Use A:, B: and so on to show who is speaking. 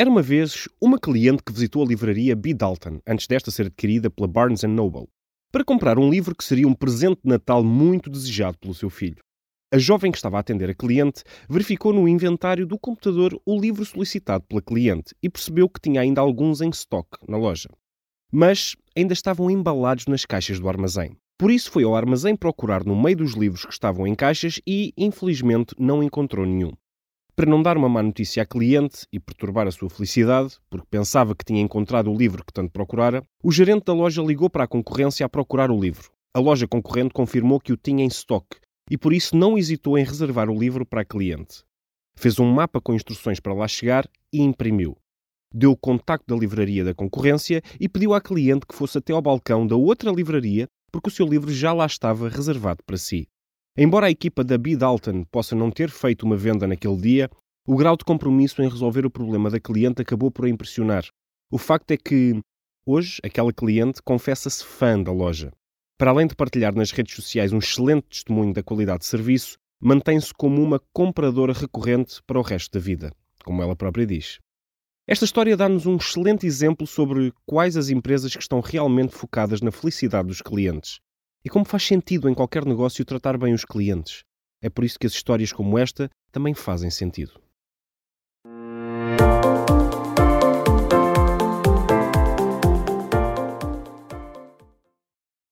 A: Era uma vez uma cliente que visitou a livraria B. Dalton, antes desta ser adquirida pela Barnes Noble, para comprar um livro que seria um presente de Natal muito desejado pelo seu filho. A jovem que estava a atender a cliente verificou no inventário do computador o livro solicitado pela cliente e percebeu que tinha ainda alguns em estoque na loja. Mas ainda estavam embalados nas caixas do armazém. Por isso foi ao armazém procurar no meio dos livros que estavam em caixas e, infelizmente, não encontrou nenhum. Para não dar uma má notícia à cliente e perturbar a sua felicidade, porque pensava que tinha encontrado o livro que tanto procurara, o gerente da loja ligou para a concorrência a procurar o livro. A loja concorrente confirmou que o tinha em estoque e por isso não hesitou em reservar o livro para a cliente. Fez um mapa com instruções para lá chegar e imprimiu. Deu o contacto da livraria da concorrência e pediu à cliente que fosse até ao balcão da outra livraria porque o seu livro já lá estava reservado para si. Embora a equipa da B. Dalton possa não ter feito uma venda naquele dia, o grau de compromisso em resolver o problema da cliente acabou por a impressionar. O facto é que, hoje, aquela cliente confessa-se fã da loja. Para além de partilhar nas redes sociais um excelente testemunho da qualidade de serviço, mantém-se como uma compradora recorrente para o resto da vida, como ela própria diz. Esta história dá-nos um excelente exemplo sobre quais as empresas que estão realmente focadas na felicidade dos clientes e como faz sentido em qualquer negócio tratar bem os clientes. É por isso que as histórias como esta também fazem sentido.